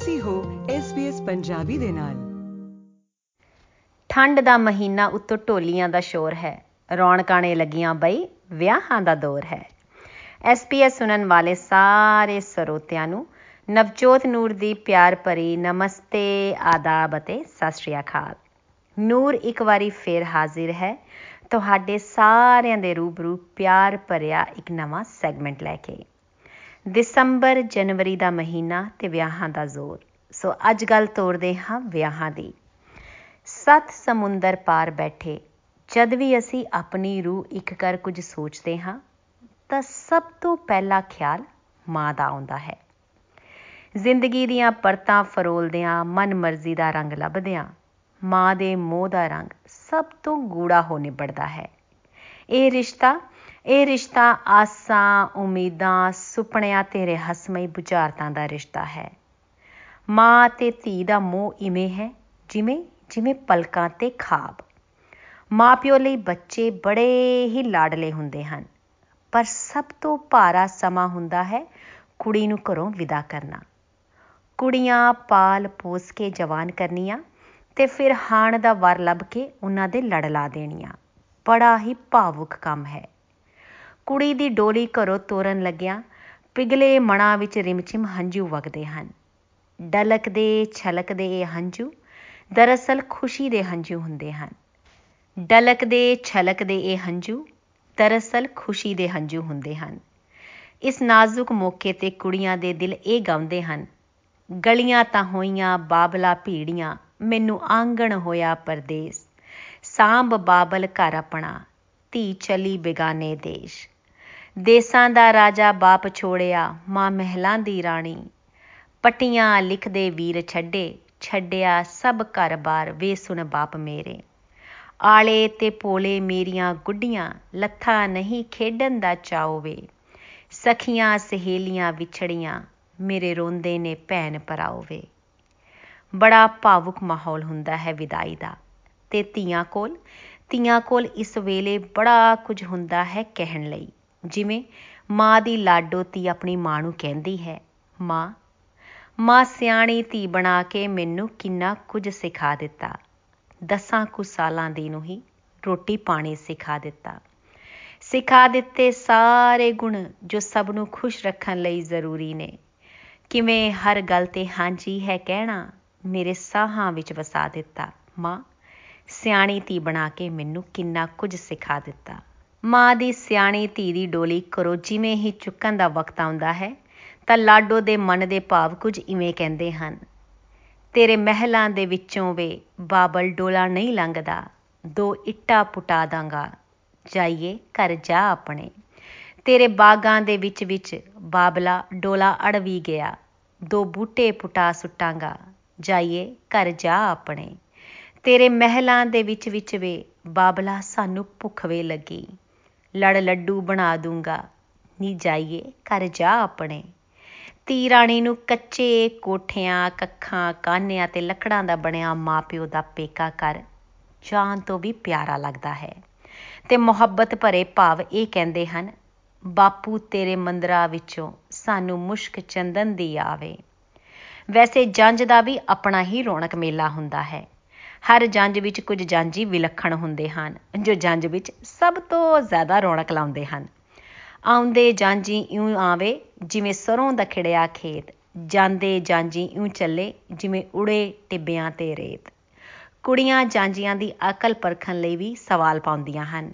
ਤੁਸੀਂ ਹੋ SBS ਪੰਜਾਬੀ ਦੇ ਨਾਲ। ਠੰਡ ਦਾ ਮਹੀਨਾ ਉੱਤੋਂ ਢੋਲੀਆਂ ਦਾ ਸ਼ੋਰ ਹੈ। ਰੌਣਕਾਂ ਨੇ ਲੱਗੀਆਂ ਬਈ, ਵਿਆਹਾਂ ਦਾ ਦੌਰ ਹੈ। SBS ਸੁਣਨ ਵਾਲੇ ਸਾਰੇ ਸਰੋਤਿਆਂ ਨੂੰ ਨਵਜੋਤ ਨੂਰ ਦੀ ਪਿਆਰ ਭਰੀ ਨਮਸਤੇ, ਆਦਾਬ ਅਤੇ ਸਤਿ ਸ਼੍ਰੀ ਅਕਾਲ। ਨੂਰ ਇੱਕ ਵਾਰੀ ਫੇਰ ਹਾਜ਼ਰ ਹੈ। ਤੁਹਾਡੇ ਸਾਰਿਆਂ ਦੇ ਰੂਬਰੂ ਪਿਆਰ ਭਰਿਆ ਇੱਕ ਨਵਾਂ ਸੈਗਮੈਂਟ ਲੈ ਕੇ। ਦਸੰਬਰ ਜਨਵਰੀ ਦਾ ਮਹੀਨਾ ਤੇ ਵਿਆਹਾਂ ਦਾ ਜ਼ੋਰ। ਸੋ ਅੱਜ ਗੱਲ ਤੋਰਦੇ ਹਾਂ ਵਿਆਹਾਂ ਦੀ। ਸੱਤ ਸਮੁੰਦਰ ਪਾਰ ਬੈਠੇ, ਜਦ ਵੀ ਅਸੀਂ ਆਪਣੀ ਰੂਹ ਇੱਕ ਕਰ ਕੁਝ ਸੋਚਦੇ ਹਾਂ, ਤਾਂ ਸਭ ਤੋਂ ਪਹਿਲਾ ਖਿਆਲ ਮਾਂ ਦਾ ਆਉਂਦਾ ਹੈ। ਜ਼ਿੰਦਗੀ ਦੀਆਂ ਪਰਤਾਂ ਫਰੋਲਦਿਆਂ, ਮਨ ਮਰਜ਼ੀ ਦਾ ਰੰਗ ਲੱਭਦਿਆਂ, ਮਾਂ ਦੇ ਮੋਹ ਦਾ ਰੰਗ ਸਭ ਤੋਂ ਗੂੜਾ ਹੋ ਨਿਬੜਦਾ ਹੈ। ਇਹ ਰਿਸ਼ਤਾ ਇਹ ਰਿਸ਼ਤਾ ਆਸਾਂ, ਉਮੀਦਾਂ, ਸੁਪਨਿਆਂ ਤੇ ਰਹੱਸਮਈ ਬੁਝਾਰਤਾਂ ਦਾ ਰਿਸ਼ਤਾ ਹੈ। ਮਾਂ ਤੇ ਧੀ ਦਾ ਮੋਹ ਇਵੇਂ ਹੈ ਜਿਵੇਂ ਜਿਵੇਂ ਪਲਕਾਂ ਤੇ ਖਾਬ। ਮਾਪਿਓ ਲਈ ਬੱਚੇ ਬੜੇ ਹੀ ਲਾਡਲੇ ਹੁੰਦੇ ਹਨ, ਪਰ ਸਭ ਤੋਂ ਭਾਰਾ ਸਮਾਂ ਹੁੰਦਾ ਹੈ ਕੁੜੀ ਨੂੰ ਘਰੋਂ ਵਿਦਾ ਕਰਨਾ। ਕੁੜੀਆਂ ਪਾਲ ਪੋਸ ਕੇ ਜਵਾਨ ਕਰਨੀਆਂ ਤੇ ਫਿਰ ਹਾਣ ਦਾ ਵਰ ਲੱਭ ਕੇ ਉਹਨਾਂ ਦੇ ਲੜ ਲਾ ਦੇਣੀਆਂ। ਬੜਾ ਹੀ ਭਾਵੁਕ ਕੰਮ ਹੈ। ਕੁੜੀ ਦੀ ਡੋਲੀ ਘਰੋਂ ਤੋਰਨ ਲੱਗਿਆ ਪਿਗਲੇ ਮਣਾ ਵਿੱਚ ਰਿਮਚਿਮ ਹੰਝੂ ਵਗਦੇ ਹਨ। ਡਲਕਦੇ, ਛਲਕਦੇ ਇਹ ਹੰਝੂ ਦਰਅਸਲ ਖੁਸ਼ੀ ਦੇ ਹੰਝੂ ਹੁੰਦੇ ਹਨ। ਡਲਕਦੇ, ਛਲਕਦੇ ਇਹ ਹੰਝੂ ਦਰਅਸਲ ਖੁਸ਼ੀ ਦੇ ਹੰਝੂ ਹੁੰਦੇ ਹਨ। ਇਸ ਨਾਜ਼ੁਕ ਮੌਕੇ ਤੇ ਕੁੜੀਆਂ ਦੇ ਦਿਲ ਇਹ ਗਾਉਂਦੇ ਹਨ, ਗਲੀਆਂ ਤਾਂ ਹੋਈਆਂ, ਬਾਬਲਾ ਭੀੜੀਆਂ, ਮੈਨੂੰ ਆਂਗਣ ਹੋਇਆ ਪਰਦੇਸ। ਸਾਂਭ ਬਾਬਲ ਘਰ ਆਪਣਾ, ਧੀ ਚਲੀ ਬਿਗਾਨੇ ਦੇਸ਼। ਦੇਸਾਂ ਦਾ ਰਾਜਾ ਬਾਪ ਛੋੜਿਆ, ਮਾਂ ਮਹਿਲਾਂ ਦੀ ਰਾਣੀ। ਪਟੀਆਂ ਲਿਖਦੇ ਵੀਰ ਛੱਡੇ, ਛੱਡਿਆ ਸਭ ਘਰ-ਬਾਰ, ਵੇ ਸੁਣ ਬਾਪ ਮੇਰੇ। ਆਲੇ ਤੇ ਪੋਲੇ ਮੇਰੀਆਂ ਗੁੱਡੀਆਂ, ਲੱਥਾ ਨਹੀਂ ਖੇਡਣ ਦਾ ਚਾਉਵੇ ਸਖੀਆਂ ਸਹੇਲੀਆਂ ਵਿਛੜੀਆਂ, ਮੇਰੇ ਰੋਂਦੇ ਨੇ ਭੈਣ ਭਰਾਓਵੇ। ਬੜਾ ਭਾਵੁਕ ਮਾਹੌਲ ਹੁੰਦਾ ਹੈ ਵਿਦਾਈ ਦਾ। ਤੇ ਧੀਆਂ ਕੋਲ ਧੀਆਂ ਕੋਲ ਇਸ ਵੇਲੇ ਬੜਾ ਕੁਝ ਹੁੰਦਾ ਹੈ ਕਹਿਣ ਲਈ। ਜਿਵੇਂ ਮਾਂ ਦੀ ਲਾਡੋ ਧੀ ਆਪਣੀ ਮਾਂ ਨੂੰ ਕਹਿੰਦੀ ਹੈ, ਮਾਂ ਮਾਂ ਸਿਆਣੀ ਧੀ ਬਣਾ ਕੇ ਮੈਨੂੰ ਕਿੰਨਾ ਕੁਝ ਸਿਖਾ ਦਿੱਤਾ। ਦਸਾਂ ਕੁ ਸਾਲਾਂ ਦੀ ਨੂੰ ਹੀ ਰੋਟੀ ਪਾਣੀ ਸਿਖਾ ਦਿੱਤਾ। ਸਿਖਾ ਦਿੱਤੇ ਸਾਰੇ ਗੁਣ ਜੋ ਸਭ ਨੂੰ ਖੁਸ਼ ਰੱਖਣ ਲਈ ਜ਼ਰੂਰੀ ਨੇ। ਕਿਵੇਂ ਹਰ ਗੱਲ ਤੇ ਹਾਂਜੀ ਹੈ ਕਹਿਣਾ ਮੇਰੇ ਸਾਹਾਂ ਵਿੱਚ ਵਸਾ ਦਿੱਤਾ। ਮਾਂ, ਸਿਆਣੀ ਧੀ ਬਣਾ ਕੇ ਮੈਨੂੰ ਕਿੰਨਾ ਕੁਝ ਸਿਖਾ ਦਿੱਤਾ। ਮਾਂ ਦੀ ਸਿਆਣੀ ਧੀ ਦੀ ਡੋਲੀ ਕਰੋ ਜਿਵੇਂ ਹੀ ਚੁੱਕਣ ਦਾ ਵਕਤ ਆਉਂਦਾ ਹੈ, ਤਾਂ ਲਾਡੋ ਦੇ ਮਨ ਦੇ ਭਾਵ ਕੁਝ ਇਵੇਂ ਕਹਿੰਦੇ ਹਨ, ਤੇਰੇ ਮਹਿਲਾਂ ਦੇ ਵਿੱਚੋਂ ਵੇ ਬਾਬਲ ਡੋਲਾ ਨਹੀਂ ਲੰਘਦਾ, ਦੋ ਇੱਟਾ ਪੁਟਾ ਦਾਂਗਾ, ਜਾਈਏ ਘਰ ਜਾ ਆਪਣੇ। ਤੇਰੇ ਬਾਗਾਂ ਦੇ ਵਿੱਚ ਵਿੱਚ ਬਾਬਲਾ ਡੋਲਾ ਅੜ ਵੀ ਗਿਆ, ਦੋ ਬੂਟੇ ਪੁਟਾ ਸੁੱਟਾਂਗਾ, ਜਾਈਏ ਘਰ ਜਾ ਆਪਣੇ। ਤੇਰੇ ਮਹਿਲਾਂ ਦੇ ਵਿੱਚ ਵਿੱਚ ਵੇ ਬਾਬਲਾ ਸਾਨੂੰ ਭੁੱਖ ਵੇ ਲੱਗੀ ਲੜ ਲੱਡੂ ਬਣਾ ਦੂੰਗਾ। ਨੀ ਜਾਈਏ, ਘਰ ਜਾ ਆਪਣੇ। ਤੀ ਰਾਣੀ ਨੂੰ ਕੱਚੇ ਕੋਠਿਆਂ, ਕੱਖਾਂ, ਕਾਨਿਆਂ ਤੇ ਲੱਕੜਾਂ ਦਾ ਬਣਿਆ ਮਾਪਿਓ ਦਾ ਪੇਕਾ ਕਰ ਜਾਨ ਤੋਂ ਵੀ ਪਿਆਰਾ ਲੱਗਦਾ ਹੈ। ਤੇ ਮੁਹੱਬਤ ਭਰੇ ਭਾਵ ਇਹ ਕਹਿੰਦੇ ਹਨ, ਬਾਪੂ ਤੇਰੇ ਮੰਦਰਾ ਵਿੱਚੋਂ ਸਾਨੂੰ ਮੁਸ਼ਕ ਚੰਦਨ ਦੀ ਆਵੇ। ਵੈਸੇ ਜੰਜ ਦਾ ਵੀ ਆਪਣਾ ਹੀ ਰੌਣਕ ਮੇਲਾ ਹੁੰਦਾ ਹੈ। ਹਰ ਜੰਜ ਵਿੱਚ ਕੁਝ ਜਾਂਜੀ ਵਿਲੱਖਣ ਹੁੰਦੇ ਹਨ, ਜੋ ਜੰਜ ਵਿੱਚ ਸਭ ਤੋਂ ਜ਼ਿਆਦਾ ਰੌਣਕ ਲਾਉਂਦੇ ਹਨ। ਆਉਂਦੇ ਜਾਂਜੀ ਇਉਂ ਆਵੇ ਜਿਵੇਂ ਸਰੋਂ ਦਾ ਖਿੜਿਆ ਖੇਤ, ਜਾਂਦੇ ਜਾਂਜੀ ਇਉਂ ਚੱਲੇ ਜਿਵੇਂ ਉੜੇ ਟਿੱਬਿਆਂ ਤੇ ਰੇਤ। ਕੁੜੀਆਂ ਜਾਂਜੀਆਂ ਦੀ ਅਕਲ ਪਰਖਣ ਲਈ ਵੀ ਸਵਾਲ ਪਾਉਂਦੀਆਂ ਹਨ।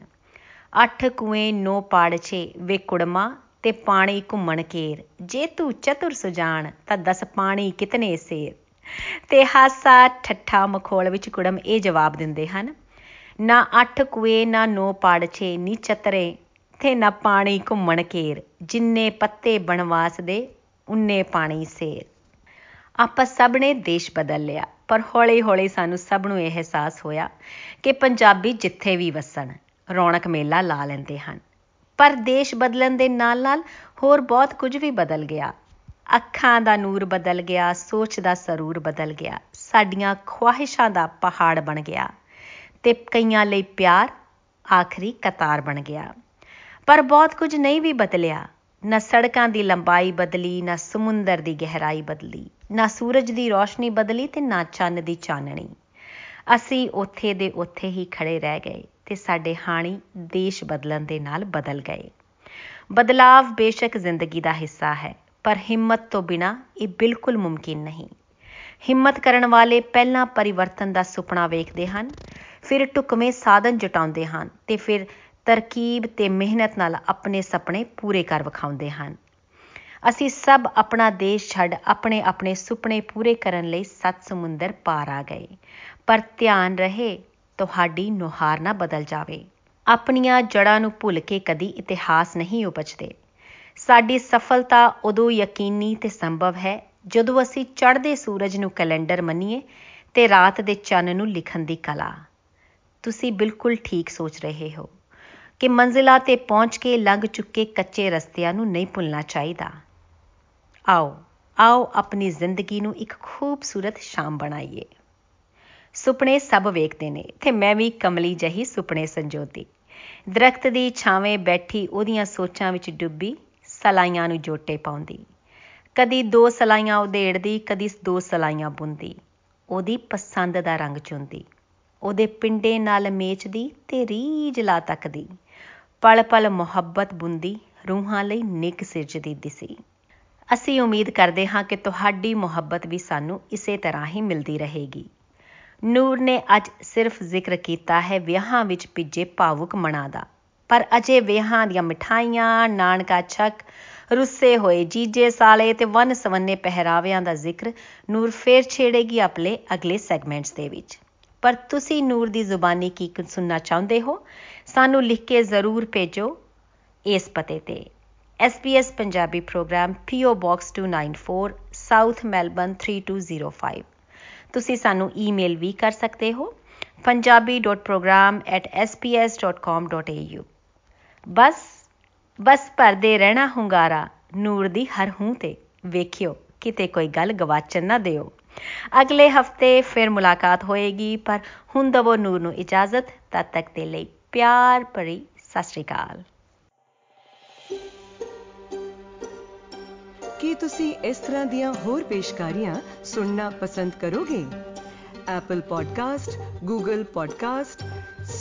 ਅੱਠ ਕੁਏ ਨੋ ਪਾੜਛੇ, ਵੇ ਕੁੜਮਾ ਤੇ ਪਾਣੀ ਘੁੰਮਣ ਕੇਰ ਜੇ ਤੂੰ ਚਤੁਰ ਸੁਜਾਨ ਤਾਂ ਦਸ ਪਾਣੀ ਕਿਤਨੇ ਸੇਰ। ਤੇ ਹਾਸਾ ਠੱਠਾ ਮਖੋਲ ਵਿੱਚ ਕੁੜਮ ਇਹ ਜਵਾਬ ਦਿੰਦੇ ਹਨ, ਨਾ ਅੱਠ ਕੁਏ, ਨਾ ਨੋ ਪਾੜਛੇ ਨੀ ਚਤਰੇ, ਤੇ ਨਾ ਪਾਣੀ ਘੁੰਮਣ ਕੇਰ ਜਿੰਨੇ ਪੱਤੇ ਬਣਵਾਸ ਦੇ, ਉਨੇ ਪਾਣੀ ਸੇਰ। ਆਪਾਂ ਸਭ ਨੇ ਦੇਸ਼ ਬਦਲ ਲਿਆ, ਪਰ ਹੌਲੀ-ਹੌਲੀ ਸਾਨੂੰ ਸਭ ਨੂੰ ਇਹ ਅਹਿਸਾਸ ਹੋਇਆ ਕਿ ਪੰਜਾਬੀ ਜਿੱਥੇ ਵੀ ਵਸਣ, ਰੌਣਕ ਮੇਲਾ ਲਾ ਲੈਂਦੇ ਹਨ। ਪਰ ਦੇਸ਼ ਬਦਲਣ ਦੇ ਨਾਲ-ਨਾਲ ਹੋਰ ਬਹੁਤ ਕੁਝ ਵੀ ਬਦਲ ਗਿਆ। ਅੱਖਾਂ ਦਾ ਨੂਰ ਬਦਲ ਗਿਆ, ਸੋਚ ਦਾ ਸਰੂਰ ਬਦਲ ਗਿਆ, ਸਾਡੀਆਂ ਖੁਆਇਸ਼ਾਂ ਦਾ ਪਹਾੜ ਬਣ ਗਿਆ ਤੇ ਕਈਆਂ ਲਈ ਪਿਆਰ ਆਖਰੀ ਕਤਾਰ ਬਣ ਗਿਆ। ਪਰ ਬਹੁਤ ਕੁਝ ਨਹੀਂ ਵੀ ਬਦਲਿਆ। ਨਾ ਸੜਕਾਂ ਦੀ ਲੰਬਾਈ ਬਦਲੀ, ਨਾ ਸਮੁੰਦਰ ਦੀ ਗਹਿਰਾਈ ਬਦਲੀ, ਨਾ ਸੂਰਜ ਦੀ ਰੋਸ਼ਨੀ ਬਦਲੀ ਤੇ ਨਾ ਚੰਨ ਦੀ ਚਾਨਣੀ। ਅਸੀਂ ਉੱਥੇ ਦੇ ਉੱਥੇ ਹੀ ਖੜੇ ਰਹਿ ਗਏ ਤੇ ਸਾਡੇ ਹਾਣੀ ਦੇਸ਼ ਬਦਲਣ ਦੇ ਨਾਲ ਬਦਲ ਗਏ। ਬਦਲਾਵ ਬੇਸ਼ੱਕ ਜ਼ਿੰਦਗੀ ਦਾ ਹਿੱਸਾ ਹੈ। ਪਰ ਹਿੰਮਤ ਤੋਂ ਬਿਨਾ ਇਹ ਬਿਲਕੁਲ ਮੁਮਕਿਨ ਨਹੀਂ। ਹਿੰਮਤ ਕਰਨ ਵਾਲੇ ਪਹਿਲਾਂ ਪਰਿਵਰਤਨ ਦਾ ਸੁਪਨਾ ਵੇਖਦੇ ਹਨ, ਫਿਰ ਟੁਕਮੇ ਸਾਧਨ ਜਟਾਉਂਦੇ ਹਨ ਤੇ ਫਿਰ ਤਰਕੀਬ ਤੇ ਮਿਹਨਤ ਨਾਲ ਆਪਣੇ ਸੁਪਨੇ ਪੂਰੇ ਕਰ ਵਿਖਾਉਂਦੇ ਹਨ। ਅਸੀਂ ਸਭ ਆਪਣਾ ਦੇਸ਼ ਛੱਡ ਆਪਣੇ ਆਪਣੇ ਸੁਪਨੇ ਪੂਰੇ ਕਰਨ ਲਈ ਸੱਤ ਸਮੁੰਦਰ ਪਾਰ ਆ ਗਏ। ਪਰ ਧਿਆਨ ਰਹੇ, ਤੁਹਾਡੀ ਨੁਹਾਰ ਨਾ ਬਦਲ ਜਾਵੇ। ਆਪਣੀਆਂ ਜੜਾਂ ਨੂੰ ਭੁੱਲ ਕੇ ਕਦੀ ਇਤਿਹਾਸ ਨਹੀਂ ਉਪਜਦੇ। ਸਾਡੀ ਸਫਲਤਾ ਉਦੋਂ ਯਕੀਨੀ ਤੇ ਸੰਭਵ ਹੈ ਜਦੋਂ ਅਸੀਂ ਚੜ੍ਹਦੇ ਸੂਰਜ ਨੂੰ ਕੈਲੰਡਰ ਮੰਨੀਏ ਤੇ ਰਾਤ ਦੇ ਚੰਨ ਨੂੰ ਲਿਖਣ ਦੀ ਕਲਾ। ਤੁਸੀਂ ਬਿਲਕੁਲ ਠੀਕ ਸੋਚ ਰਹੇ ਹੋ ਕਿ ਮੰਜ਼ਿਲਾਂ ਤੇ ਪਹੁੰਚ ਕੇ ਲੰਘ ਚੁੱਕੇ ਕੱਚੇ ਰਸਤਿਆਂ ਨੂੰ ਨਹੀਂ ਭੁੱਲਣਾ ਚਾਹੀਦਾ। ਆਓ ਆਓ ਆਪਣੀ ਜ਼ਿੰਦਗੀ ਨੂੰ ਇੱਕ ਖੂਬਸੂਰਤ ਸ਼ਾਮ ਬਣਾਈਏ। ਸੁਪਨੇ ਸਭ ਵੇਖਦੇ ਨੇ ਤੇ ਮੈਂ ਵੀ ਕਮਲੀ ਜਹੀ ਸੁਪਨੇ ਸੰਜੋਤੀ। ਦਰਖਤ ਦੀ ਛਾਵੇਂ ਬੈਠੀ ਉਹਦੀਆਂ ਸੋਚਾਂ ਵਿੱਚ ਡੁੱਬੀ ਸਲਾਈਆਂ ਨੂੰ ਜੋਟੇ ਪਾਉਂਦੀ। ਕਦੀ ਦੋ ਸਲਾਈਆਂ ਉਧੇੜਦੀ, ਕਦੀ ਦੋ ਸਲਾਈਆਂ ਬੁੰਦੀ ਉਹਦੀ ਪਸੰਦ ਦਾ ਰੰਗ ਚੁੰਦੀ ਉਹਦੇ ਪਿੰਡੇ ਨਾਲ ਮੇਚਦੀ ਤੇ ਰੀਝ ਲਾ ਤੱਕਦੀ। ਪਲ ਪਲ ਮੁਹੱਬਤ ਬੁੰਦੀ ਰੂਹਾਂ ਲਈ ਨਿੱਕ ਸਿਰਜਦੀ ਦਿਸੀ ਅਸੀਂ ਉਮੀਦ ਕਰਦੇ ਹਾਂ ਕਿ ਤੁਹਾਡੀ ਮੁਹੱਬਤ ਵੀ ਸਾਨੂੰ ਇਸੇ ਤਰ੍ਹਾਂ ਹੀ ਮਿਲਦੀ ਰਹੇਗੀ। ਨੂਰ ਨੇ ਅੱਜ ਸਿਰਫ ਜ਼ਿਕਰ ਕੀਤਾ ਹੈ ਵਿਆਹਾਂ ਵਿੱਚ ਭਿੱਜੇ ਭਾਵੁਕ ਮਨਾਂ ਦਾ। ਪਰ ਅਜੇ ਵਿਆਹਾਂ ਦੀਆਂ ਮਿਠਾਈਆਂ, ਨਾਨਕਾ ਛੱਕ, ਰੁੱਸੇ ਹੋਏ ਜੀਜੇ ਸਾਲੇ ਤੇ ਵਨ ਸਵੰਨੇ ਪਹਿਰਾਵਿਆਂ ਦਾ ਜ਼ਿਕਰ ਨੂਰ ਫੇਰ ਛੇੜੇਗੀ ਆਪਣੇ ਅਗਲੇ ਸੈਗਮੈਂਟਸ ਦੇ ਵਿੱਚ। ਪਰ ਤੁਸੀਂ ਨੂਰ ਦੀ ਜ਼ੁਬਾਨੀ ਕੀ ਸੁਣਨਾ ਚਾਹੁੰਦੇ ਹੋ? ਸਾਨੂੰ ਲਿਖ ਕੇ ਜ਼ਰੂਰ ਭੇਜੋ ਇਸ ਪਤੇ ਤੇ। SBS Punjabi program PO Box 294 South Melbourne 3205 ਤੁਸੀਂ ਸਾਨੂੰ ਈਮੇਲ ਵੀ ਕਰ ਸਕਦੇ ਹੋ। punjabi.program@sps.com.au ਬਸ ਬਸ ਭਰਦੇ ਰਹਿਣਾ ਹੁੰਗਾਰਾ ਨੂਰ ਦੀ ਹਰ ਹੂੰ ਤੇ। ਵੇਖਿਓ ਕਿਤੇ ਕੋਈ ਗੱਲ ਗਵਾਚਣ ਨਾ ਦਿਓ। ਅਗਲੇ ਹਫ਼ਤੇ ਫਿਰ ਮੁਲਾਕਾਤ ਹੋਏਗੀ ਪਰ ਹੁਣ ਦਵੋ ਨੂਰ ਨੂੰ ਇਜਾਜ਼ਤ। ਤਦ ਤੱਕ ਦੇ ਲਈ ਪਿਆਰ ਭਰੀ ਸਤਿ ਸ਼੍ਰੀ ਅਕਾਲ। ਕੀ ਤੁਸੀਂ ਇਸ ਤਰ੍ਹਾਂ ਦੀਆਂ ਹੋਰ ਪੇਸ਼ਕਾਰੀਆਂ ਸੁਣਨਾ ਪਸੰਦ ਕਰੋਗੇ? Apple Podcast, Google Podcast,